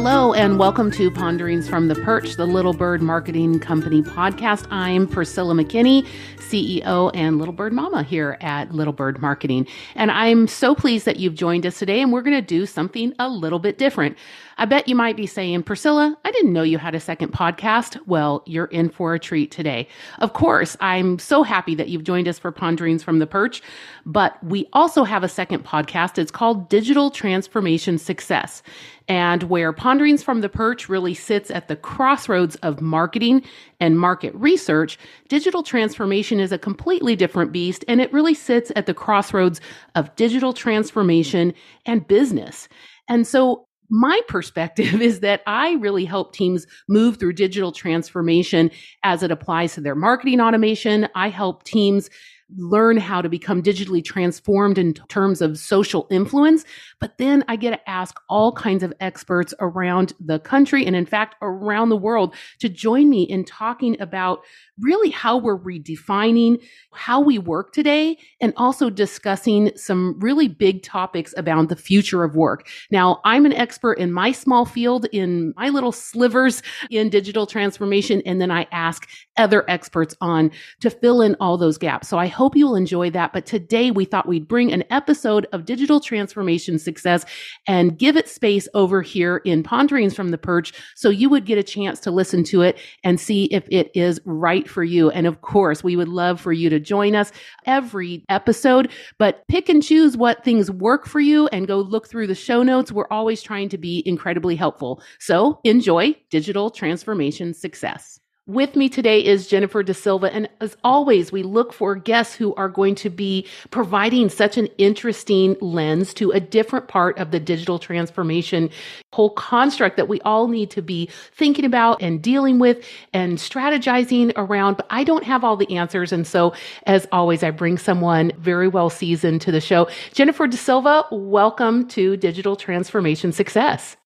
Hello, and welcome to Ponderings from the Perch, the Little Bird Marketing Company podcast. I'm Priscilla McKinney, CEO and Little Bird Mama here at Little Bird Marketing. And I'm so pleased that you've joined us today, and we're going to do something a little bit different. I bet you might be saying, Priscilla, I didn't know you had a second podcast. Well, you're in for a treat today. Of course, I'm so happy that you've joined us for Ponderings from the Perch, but we also have a second podcast. It's called Digital Transformation Success and where Ponderings from the Perch really sits at the crossroads of marketing and market research, digital transformation is a completely different beast, and it really sits at the crossroads of digital transformation and business. And so my perspective is that I really help teams move through digital transformation as it applies to their marketing automation. I help teams learn how to become digitally transformed in terms of social influence. But then I get to ask all kinds of experts around the country and, in fact, around the world to join me in talking about really how we're redefining how we work today and also discussing some really big topics about the future of work. Now, I'm an expert in my small field, in my little slivers in digital transformation, and then I ask other experts on to fill in all those gaps. So I hope you'll enjoy that. But today we thought we'd bring an episode of digital transformation success and give it space over here in Ponderings from the Perch so you would get a chance to listen to it and see if it is right for you. And of course, we would love for you to join us every episode, but pick and choose what things work for you and go look through the show notes. We're always trying to be incredibly helpful. So enjoy digital transformation success. With me today is Jennifer Da Silva. And as always, we look for guests who are going to be providing such an interesting lens to a different part of the digital transformation whole construct that we all need to be thinking about and dealing with and strategizing around. But I don't have all the answers. And so, as always, I bring someone very well seasoned to the show. Jennifer Da Silva, welcome to Digital Transformation Success.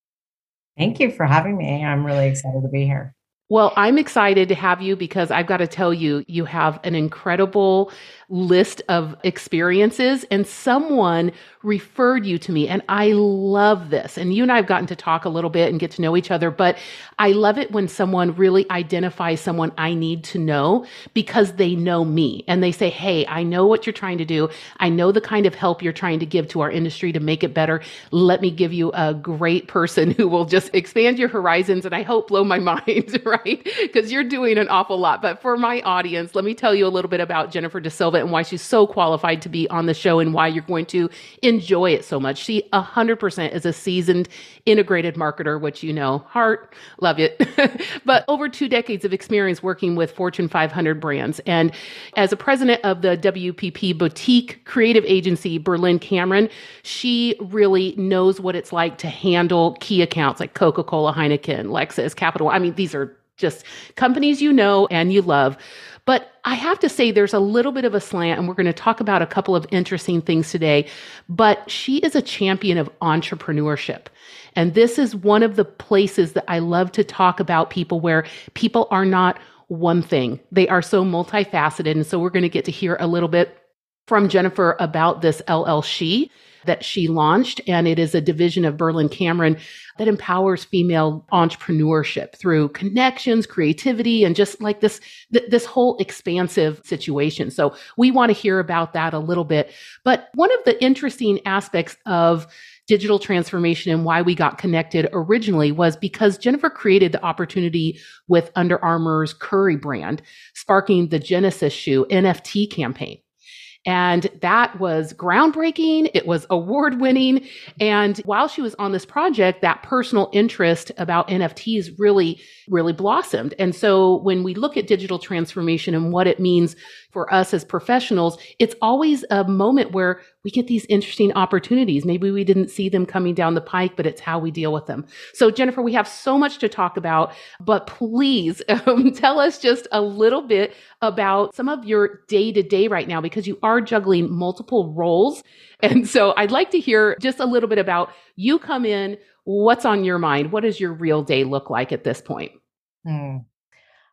Thank you for having me. I'm really excited to be here. Well, I'm excited to have you because I've got to tell you, you have an incredible list of experiences and someone referred you to me. And I love this. And you and I have gotten to talk a little bit and get to know each other, but I love it when someone really identifies someone I need to know because they know me and they say, Hey, I know what you're trying to do. I know the kind of help you're trying to give to our industry to make it better. Let me give you a great person who will just expand your horizons and I hope blow my mind, right? Because you're doing an awful lot. But for my audience, let me tell you a little bit about Jennifer Da Silva and why she's so qualified to be on the show and why you're going to enjoy it so much. She 100% is a seasoned integrated marketer, which you know, heart, love it. but over two decades of experience working with Fortune 500 brands. And as a president of the WPP boutique creative agency, Berlin Cameron, she really knows what it's like to handle key accounts like Coca Cola, Heineken, Lexus, Capital. I mean, these are just companies you know and you love. But I have to say, there's a little bit of a slant, and we're going to talk about a couple of interesting things today. But she is a champion of entrepreneurship. And this is one of the places that I love to talk about people where people are not one thing, they are so multifaceted. And so we're going to get to hear a little bit from Jennifer about this LLShe that she launched. And it is a division of Berlin Cameron that empowers female entrepreneurship through connections, creativity, and just like this, th- this whole expansive situation. So we want to hear about that a little bit. But one of the interesting aspects of digital transformation and why we got connected originally was because Jennifer created the opportunity with Under Armour's Curry brand, sparking the Genesis shoe NFT campaign. And that was groundbreaking. It was award winning. And while she was on this project, that personal interest about NFTs really, really blossomed. And so when we look at digital transformation and what it means for us as professionals, it's always a moment where we get these interesting opportunities. Maybe we didn't see them coming down the pike, but it's how we deal with them. So, Jennifer, we have so much to talk about, but please um, tell us just a little bit about some of your day to day right now because you are juggling multiple roles. And so, I'd like to hear just a little bit about you come in, what's on your mind? What does your real day look like at this point? Hmm.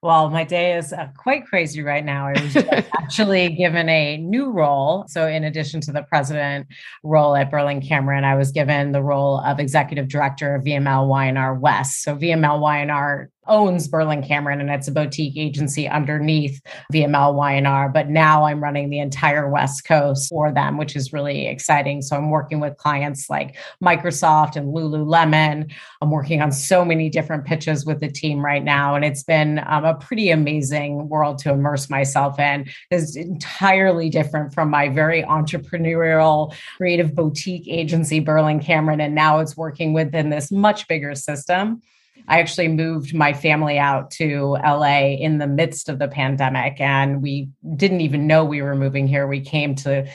Well, my day is uh, quite crazy right now. I was actually given a new role. So, in addition to the president role at Berlin Cameron, I was given the role of executive director of VML Y&R West. So, VML Y&R owns Berlin Cameron and it's a boutique agency underneath VML Y&R. But now I'm running the entire West Coast for them, which is really exciting. So I'm working with clients like Microsoft and Lululemon. I'm working on so many different pitches with the team right now. And it's been um, a pretty amazing world to immerse myself in. It's entirely different from my very entrepreneurial, creative boutique agency, Berlin Cameron. And now it's working within this much bigger system. I actually moved my family out to LA in the midst of the pandemic, and we didn't even know we were moving here. We came to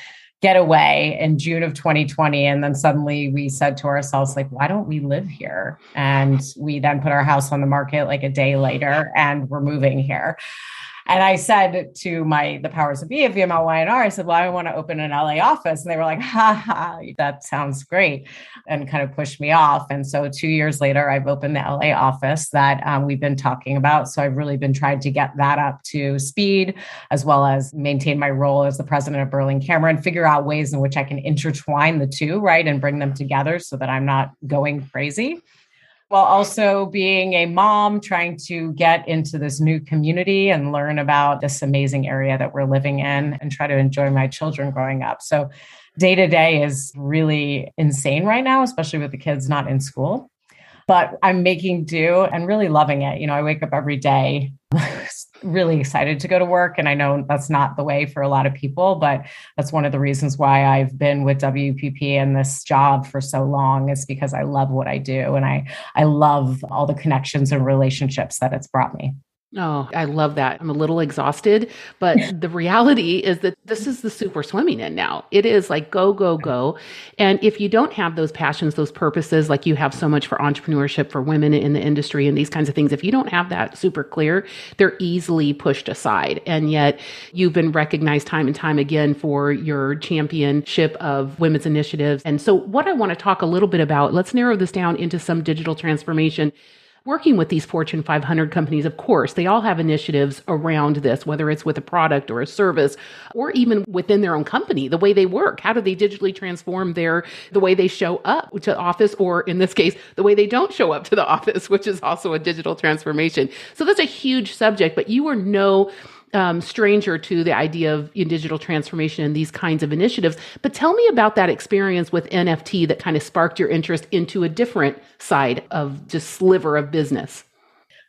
get away in June of 2020. And then suddenly we said to ourselves, like, why don't we live here? And we then put our house on the market like a day later and we're moving here. And I said to my the powers of be of VML Y&R, I said, well, I want to open an LA office. And they were like, ha ha, that sounds great. And kind of pushed me off. And so two years later, I've opened the LA office that um, we've been talking about. So I've really been trying to get that up to speed, as well as maintain my role as the president of Berlin Cameron and figure out ways in which I can intertwine the two, right, and bring them together so that I'm not going crazy while also being a mom trying to get into this new community and learn about this amazing area that we're living in and try to enjoy my children growing up. So, day to day is really insane right now, especially with the kids not in school. But I'm making do and really loving it. You know, I wake up every day really excited to go to work. And I know that's not the way for a lot of people, but that's one of the reasons why I've been with WPP and this job for so long is because I love what I do. And I, I love all the connections and relationships that it's brought me. Oh, I love that. I'm a little exhausted, but the reality is that this is the soup we're swimming in now. It is like go, go, go. And if you don't have those passions, those purposes, like you have so much for entrepreneurship, for women in the industry, and these kinds of things, if you don't have that super clear, they're easily pushed aside. And yet you've been recognized time and time again for your championship of women's initiatives. And so, what I want to talk a little bit about, let's narrow this down into some digital transformation working with these Fortune 500 companies, of course, they all have initiatives around this, whether it's with a product or a service, or even within their own company, the way they work. How do they digitally transform their the way they show up to office, or in this case, the way they don't show up to the office, which is also a digital transformation. So that's a huge subject, but you are no um, stranger to the idea of digital transformation and these kinds of initiatives. But tell me about that experience with NFT that kind of sparked your interest into a different side of just sliver of business.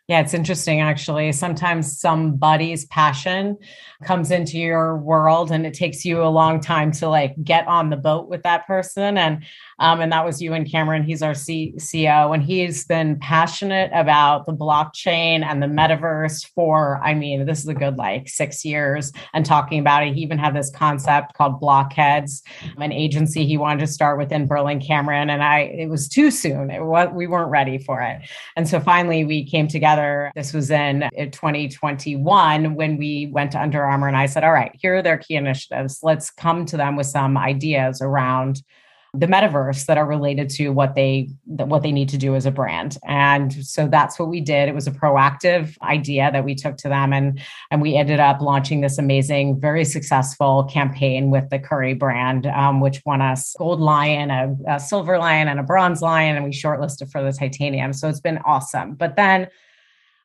Yeah, it's interesting actually. Sometimes somebody's passion comes into your world and it takes you a long time to like get on the boat with that person. And um, and that was you and Cameron. He's our CEO, and he's been passionate about the blockchain and the metaverse for, I mean, this is a good like six years and talking about it. He even had this concept called Blockheads, an agency he wanted to start within Berlin Cameron. And I, it was too soon. It was, we weren't ready for it. And so finally we came together. This was in 2021 when we went to Under Armour and I said, all right, here are their key initiatives. Let's come to them with some ideas around the metaverse that are related to what they what they need to do as a brand. And so that's what we did. It was a proactive idea that we took to them and and we ended up launching this amazing very successful campaign with the curry brand um, which won us gold lion a, a silver lion and a bronze lion and we shortlisted for the titanium. So it's been awesome. But then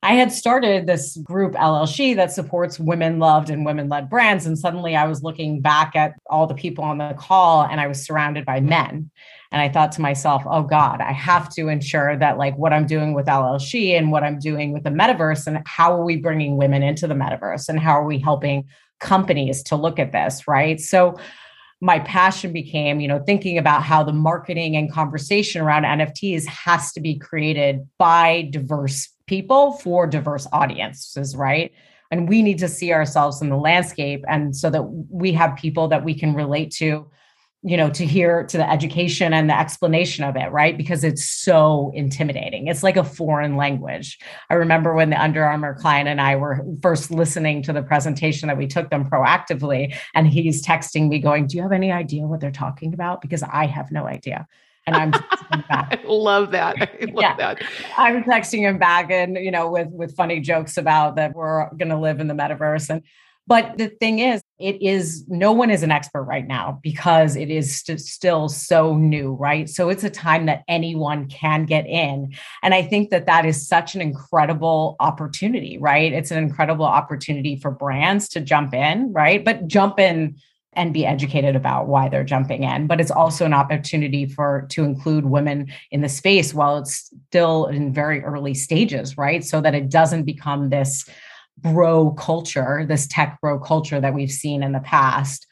I had started this group LLShe that supports women loved and women led brands. And suddenly I was looking back at all the people on the call and I was surrounded by men. And I thought to myself, oh God, I have to ensure that like what I'm doing with LLShe and what I'm doing with the metaverse and how are we bringing women into the metaverse and how are we helping companies to look at this, right? So my passion became, you know, thinking about how the marketing and conversation around NFTs has to be created by diverse people for diverse audiences, right? And we need to see ourselves in the landscape. And so that we have people that we can relate to, you know, to hear to the education and the explanation of it, right? Because it's so intimidating. It's like a foreign language. I remember when the Under Armour client and I were first listening to the presentation that we took them proactively, and he's texting me, going, Do you have any idea what they're talking about? Because I have no idea. and I'm I love that. I love yeah. that. I'm texting him back and you know with with funny jokes about that we're going to live in the metaverse and but the thing is, it is no one is an expert right now because it is st- still so new, right? So it's a time that anyone can get in. And I think that that is such an incredible opportunity, right? It's an incredible opportunity for brands to jump in, right? But jump in and be educated about why they're jumping in but it's also an opportunity for to include women in the space while it's still in very early stages right so that it doesn't become this bro culture, this tech bro culture that we've seen in the past.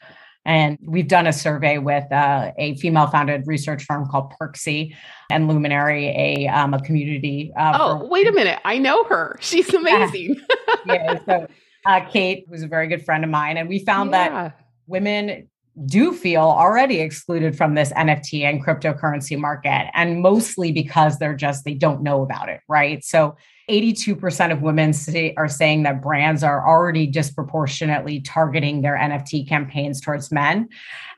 And we've done a survey with uh, a female founded research firm called Perksy and Luminary, a, um, a community. Uh, oh, for- wait a minute. I know her. She's amazing. yeah. So, uh, Kate, who's a very good friend of mine, and we found yeah. that women do feel already excluded from this NFT and cryptocurrency market, and mostly because they're just, they don't know about it. Right. So, 82% of women say, are saying that brands are already disproportionately targeting their NFT campaigns towards men.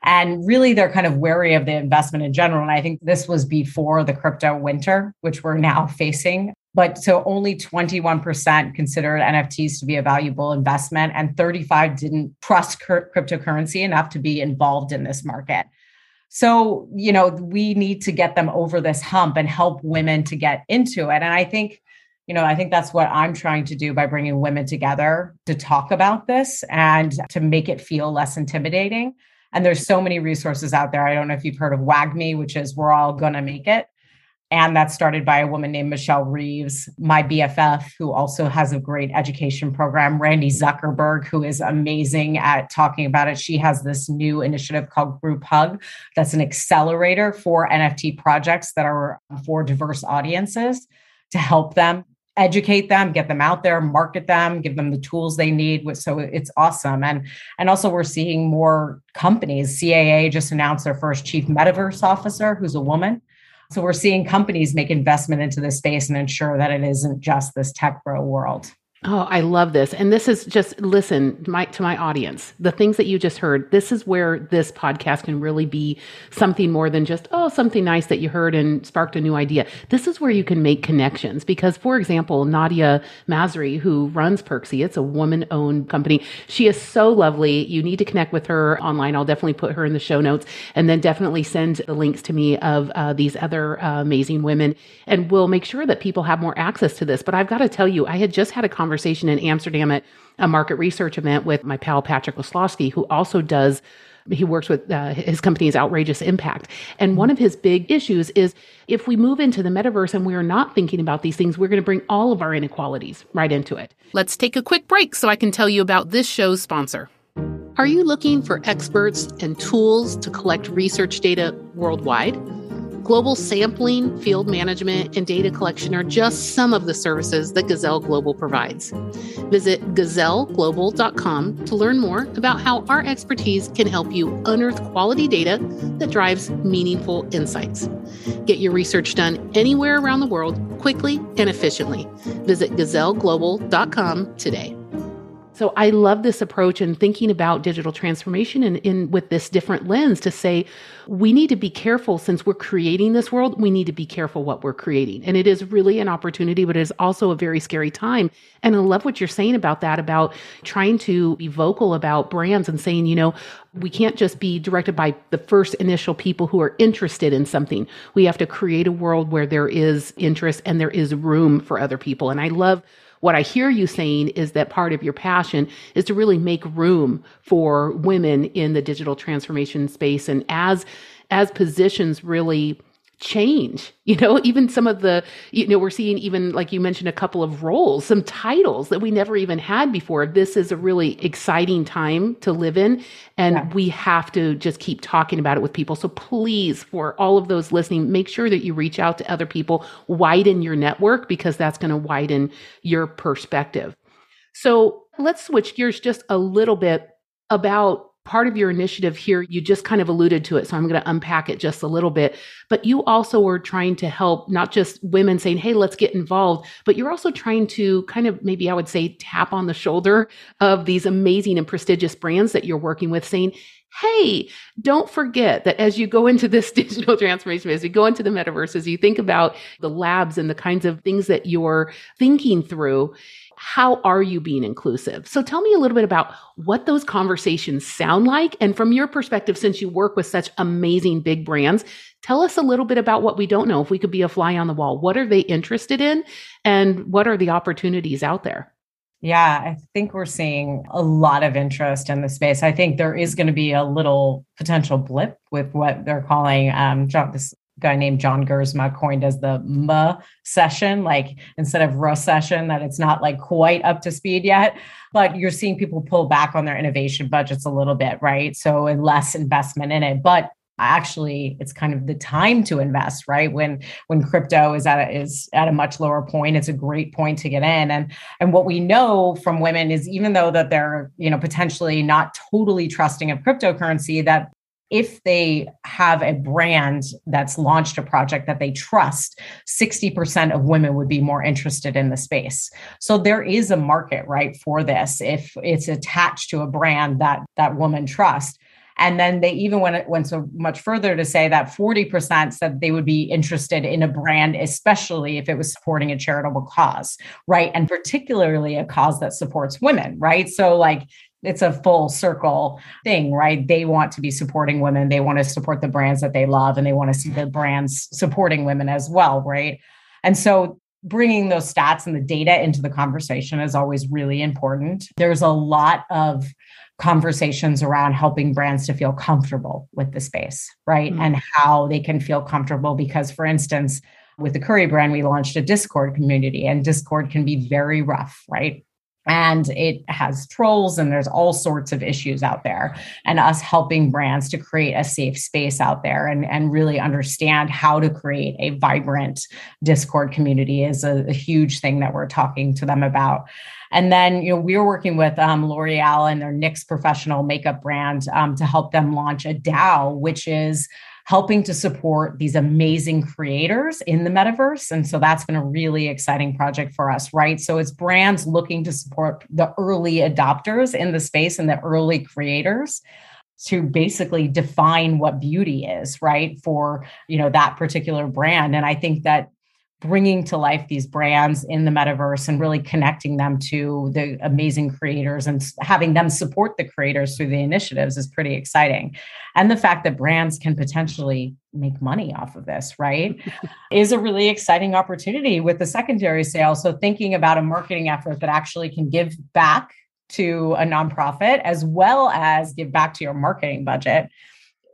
And really, they're kind of wary of the investment in general. And I think this was before the crypto winter, which we're now facing. But so only 21% considered NFTs to be a valuable investment, and 35 didn't trust cryptocurrency enough to be involved in this market. So, you know, we need to get them over this hump and help women to get into it. And I think you know, I think that's what I'm trying to do by bringing women together to talk about this and to make it feel less intimidating. And there's so many resources out there. I don't know if you've heard of WAGMI, which is We're All Gonna Make It. And that's started by a woman named Michelle Reeves, my BFF, who also has a great education program. Randi Zuckerberg, who is amazing at talking about it. She has this new initiative called Group Hug that's an accelerator for NFT projects that are for diverse audiences to help them educate them get them out there market them give them the tools they need so it's awesome. And and also we're seeing more companies caa just announced their first chief metaverse officer who's a woman. So we're seeing companies make investment into this space and ensure that it isn't just this tech bro world Oh, I love this. And this is just listen my, to my audience. The things that you just heard, this is where this podcast can really be something more than just, oh, something nice that you heard and sparked a new idea. This is where you can make connections. Because, for example, Nadia Masri, who runs Perksy, it's a woman owned company. She is so lovely. You need to connect with her online. I'll definitely put her in the show notes and then definitely send the links to me of uh, these other uh, amazing women. And we'll make sure that people have more access to this. But I've got to tell you, I had just had a conversation conversation in Amsterdam at a market research event with my pal Patrick Oslowski, who also does he works with uh, his company's outrageous impact. And one of his big issues is if we move into the metaverse and we're not thinking about these things we're going to bring all of our inequalities right into it. Let's take a quick break so i can tell you about this show's sponsor. Are you looking for experts and tools to collect research data worldwide Global sampling, field management, and data collection are just some of the services that Gazelle Global provides. Visit gazelleglobal.com to learn more about how our expertise can help you unearth quality data that drives meaningful insights. Get your research done anywhere around the world quickly and efficiently. Visit gazelleglobal.com today. So I love this approach and thinking about digital transformation and in with this different lens to say we need to be careful since we're creating this world, we need to be careful what we're creating. And it is really an opportunity, but it is also a very scary time. And I love what you're saying about that, about trying to be vocal about brands and saying, you know, we can't just be directed by the first initial people who are interested in something. We have to create a world where there is interest and there is room for other people. And I love what I hear you saying is that part of your passion is to really make room for women in the digital transformation space. And as, as positions really change you know even some of the you know we're seeing even like you mentioned a couple of roles some titles that we never even had before. This is a really exciting time to live in and yeah. we have to just keep talking about it with people. So please for all of those listening make sure that you reach out to other people widen your network because that's going to widen your perspective. So let's switch gears just a little bit about part of your initiative here, you just kind of alluded to it. So I'm going to unpack it just a little bit. But you also were trying to help not just women saying, hey, let's get involved, but you're also trying to kind of maybe I would say tap on the shoulder of these amazing and prestigious brands that you're working with, saying, hey, don't forget that as you go into this digital transformation, as you go into the metaverse, as you think about the labs and the kinds of things that you're thinking through, how are you being inclusive? So tell me a little bit about what those conversations sound like. And from your perspective, since you work with such amazing big brands, tell us a little bit about what we don't know. If we could be a fly on the wall, what are they interested in? And what are the opportunities out there? Yeah, I think we're seeing a lot of interest in the space. I think there is going to be a little potential blip with what they're calling um, this guy named John Gersma coined as the M session, like instead of recession, that it's not like quite up to speed yet. But you're seeing people pull back on their innovation budgets a little bit, right? So less investment in it. But actually it's kind of the time to invest right when when crypto is at a, is at a much lower point it's a great point to get in and and what we know from women is even though that they're you know potentially not totally trusting of cryptocurrency that if they have a brand that's launched a project that they trust, 60% of women would be more interested in the space. So there is a market, right, for this if it's attached to a brand that that woman trusts. And then they even went, went so much further to say that 40% said they would be interested in a brand, especially if it was supporting a charitable cause, right? And particularly a cause that supports women, right? So, like, it's a full circle thing, right? They want to be supporting women. They want to support the brands that they love and they want to see the brands supporting women as well, right? And so bringing those stats and the data into the conversation is always really important. There's a lot of conversations around helping brands to feel comfortable with the space, right? Mm-hmm. And how they can feel comfortable because for instance, with the Curry brand, we launched a Discord community, and Discord can be very rough, right? And it has trolls and there's all sorts of issues out there. And us helping brands to create a safe space out there and, and really understand how to create a vibrant discord community is a, a huge thing that we're talking to them about. And then you know we are working with um, l'oreal and their nyx professional makeup brand um, to help them launch a dao which is helping to support these amazing creators in the metaverse. And so that's been a really exciting project for us, right? So it's brands looking to support the early adopters in the space and the early creators to basically define what beauty is right for you know that particular brand and i think that bringing to life these brands in the metaverse and really connecting them to the amazing creators and having them support the creators through the initiatives is pretty exciting. And the fact that brands can potentially make money off of this, right, is a really exciting opportunity with the secondary sale. So, thinking about a marketing effort that actually can give back to a nonprofit as well as give back to your marketing budget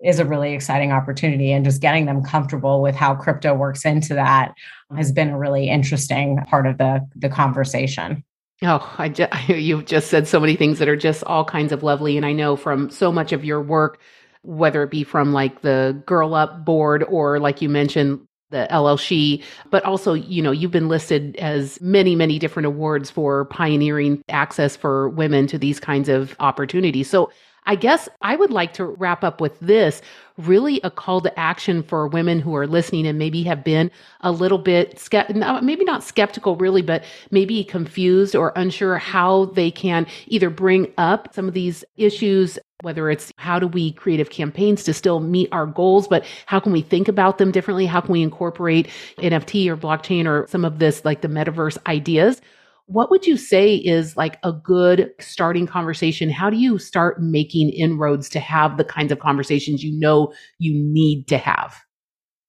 is a really exciting opportunity and just getting them comfortable with how crypto works into that has been a really interesting part of the the conversation Oh, I just, you've just said so many things that are just all kinds of lovely. And I know from so much of your work, whether it be from like the Girl Up board or like you mentioned, the LLShe, but also, you know, you've been listed as many, many different awards for pioneering access for women to these kinds of opportunities. So I guess I would like to wrap up with this really a call to action for women who are listening and maybe have been a little bit uh, maybe not skeptical really, but maybe confused or unsure how they can either bring up some of these issues whether it's how do we creative campaigns to still meet our goals, but how can we think about them differently? How can we incorporate NFT or blockchain or some of this like the metaverse ideas? What would you say is like a good starting conversation? How do you start making inroads to have the kinds of conversations you know you need to have?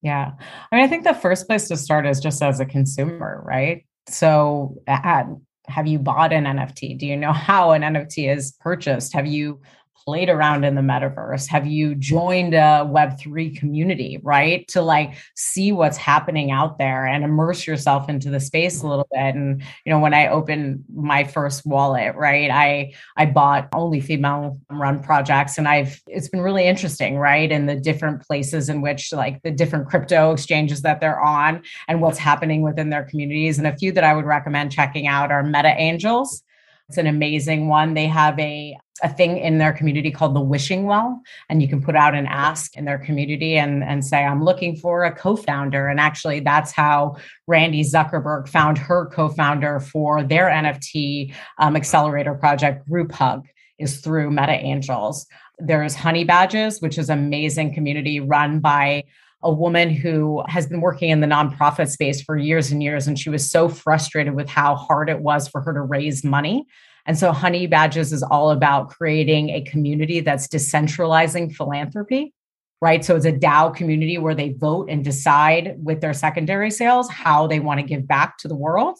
Yeah. I mean, I think the first place to start is just as a consumer, right? So, have you bought an NFT? Do you know how an NFT is purchased? Have you played around in the metaverse? Have you joined a Web3 community, right? To like see what's happening out there and immerse yourself into the space a little bit. And, you know, when I opened my first wallet, right, I I bought only female run projects and I've it's been really interesting, right? And the different places in which like the different crypto exchanges that they're on and what's happening within their communities. And a few that I would recommend checking out are Meta Angels It's an amazing one. They have a a thing in their community called the wishing well and you can put out an ask in their community and, and say i'm looking for a co-founder and actually that's how randi zuckerberg found her co-founder for their nft um, accelerator project group hug is through meta angels there's honey badges which is amazing community run by a woman who has been working in the nonprofit space for years and years and she was so frustrated with how hard it was for her to raise money and so Honey Badges is all about creating a community that's decentralizing philanthropy, right? So it's a DAO community where they vote and decide with their secondary sales how they want to give back to the world.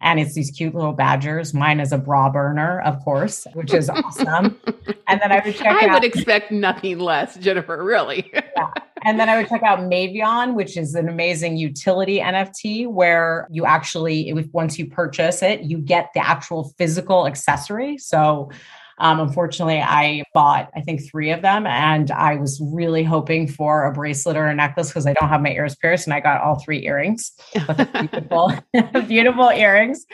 And it's these cute little badgers. Mine is a bra burner, of course, which is awesome. and then I would check I out. would expect nothing less, Jennifer, really. yeah. And then I would check out Mavion, which is an amazing utility NFT where you actually, if once you purchase it, you get the actual physical accessory. So um, unfortunately, I bought, I think, three of them, and I was really hoping for a bracelet or a necklace because I don't have my ears pierced, and I got all three earrings. beautiful, beautiful earrings.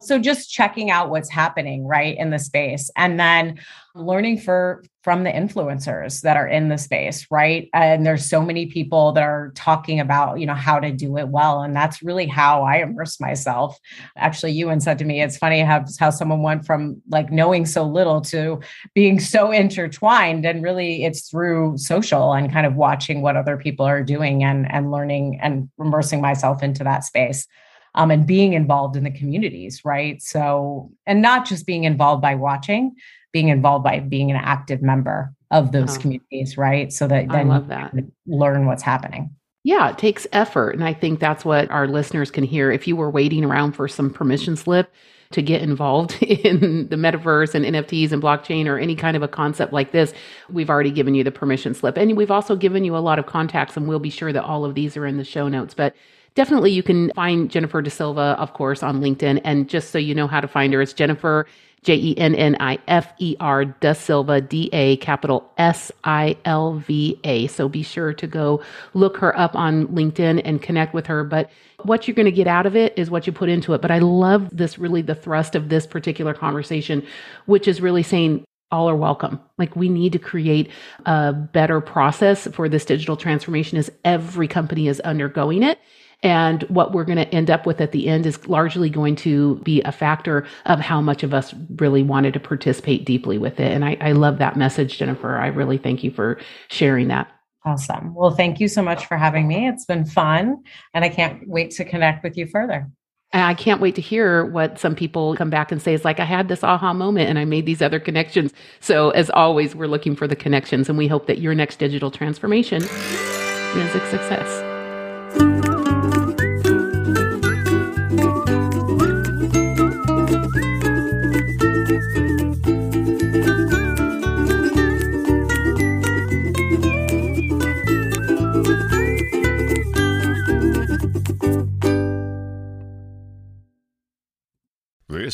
So just checking out what's happening right in the space, and then learning for from the influencers that are in the space right? And there's so many people that are talking about you know how to do it well and that's really how i immerse myself. Actually ewan said to me it's funny how, how someone went from like knowing so little to being so intertwined and really it's through social and kind of watching what other people are doing and and learning and immersing myself into that space um, and being involved in the communities right? So and not just being involved by watching being involved by being an active member of those oh. communities, right? So that then you that. learn what's happening. Yeah, it takes effort. And I think that's what our listeners can hear. If you were waiting around for some permission slip to get involved in the metaverse and NFTs and blockchain or any kind of a concept like this, we've already given you the permission slip. And we've also given you a lot of contacts, and we'll be sure that all of these are in the show notes. But definitely you can find Jennifer Da Silva, of course, on LinkedIn. And just so you know how to find her, it's Jennifer J E N N I F E R Da Silva, D A capital S I L V A. So be sure to go look her up on LinkedIn and connect with her. But what you're going to get out of it is what you put into it. But I love this really the thrust of this particular conversation, which is really saying, all are welcome. Like we need to create a better process for this digital transformation as every company is undergoing it. And what we're going to end up with at the end is largely going to be a factor of how much of us really wanted to participate deeply with it. And I, I love that message, Jennifer. I really thank you for sharing that. Awesome. Well, thank you so much for having me. It's been fun, and I can't wait to connect with you further. And I can't wait to hear what some people come back and say. It's like, I had this aha moment and I made these other connections. So, as always, we're looking for the connections, and we hope that your next digital transformation is a success.